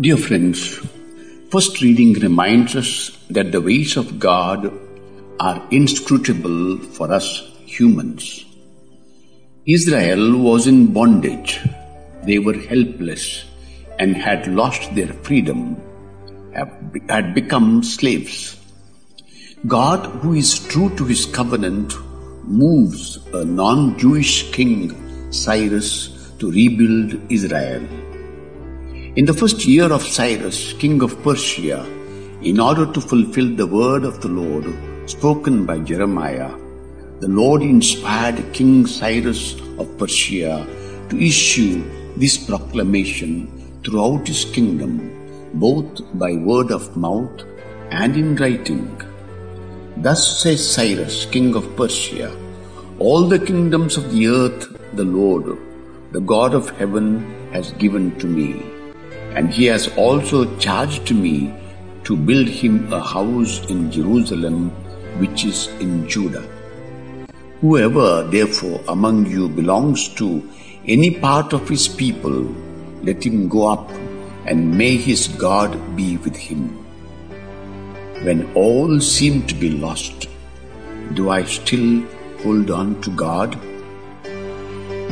Dear friends, first reading reminds us that the ways of God are inscrutable for us humans. Israel was in bondage. They were helpless and had lost their freedom, had become slaves. God, who is true to his covenant, moves a non Jewish king, Cyrus, to rebuild Israel. In the first year of Cyrus, king of Persia, in order to fulfill the word of the Lord spoken by Jeremiah, the Lord inspired King Cyrus of Persia to issue this proclamation throughout his kingdom, both by word of mouth and in writing. Thus says Cyrus, king of Persia, all the kingdoms of the earth the Lord, the God of heaven, has given to me. And he has also charged me to build him a house in Jerusalem, which is in Judah. Whoever therefore among you belongs to any part of his people, let him go up, and may his God be with him. When all seem to be lost, do I still hold on to God?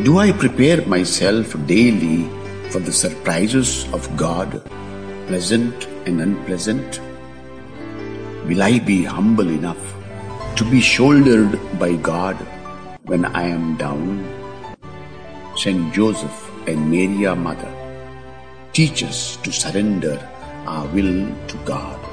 Do I prepare myself daily for the surprises of God, pleasant and unpleasant? Will I be humble enough to be shouldered by God when I am down? Saint Joseph and Mary, our mother, teach us to surrender our will to God.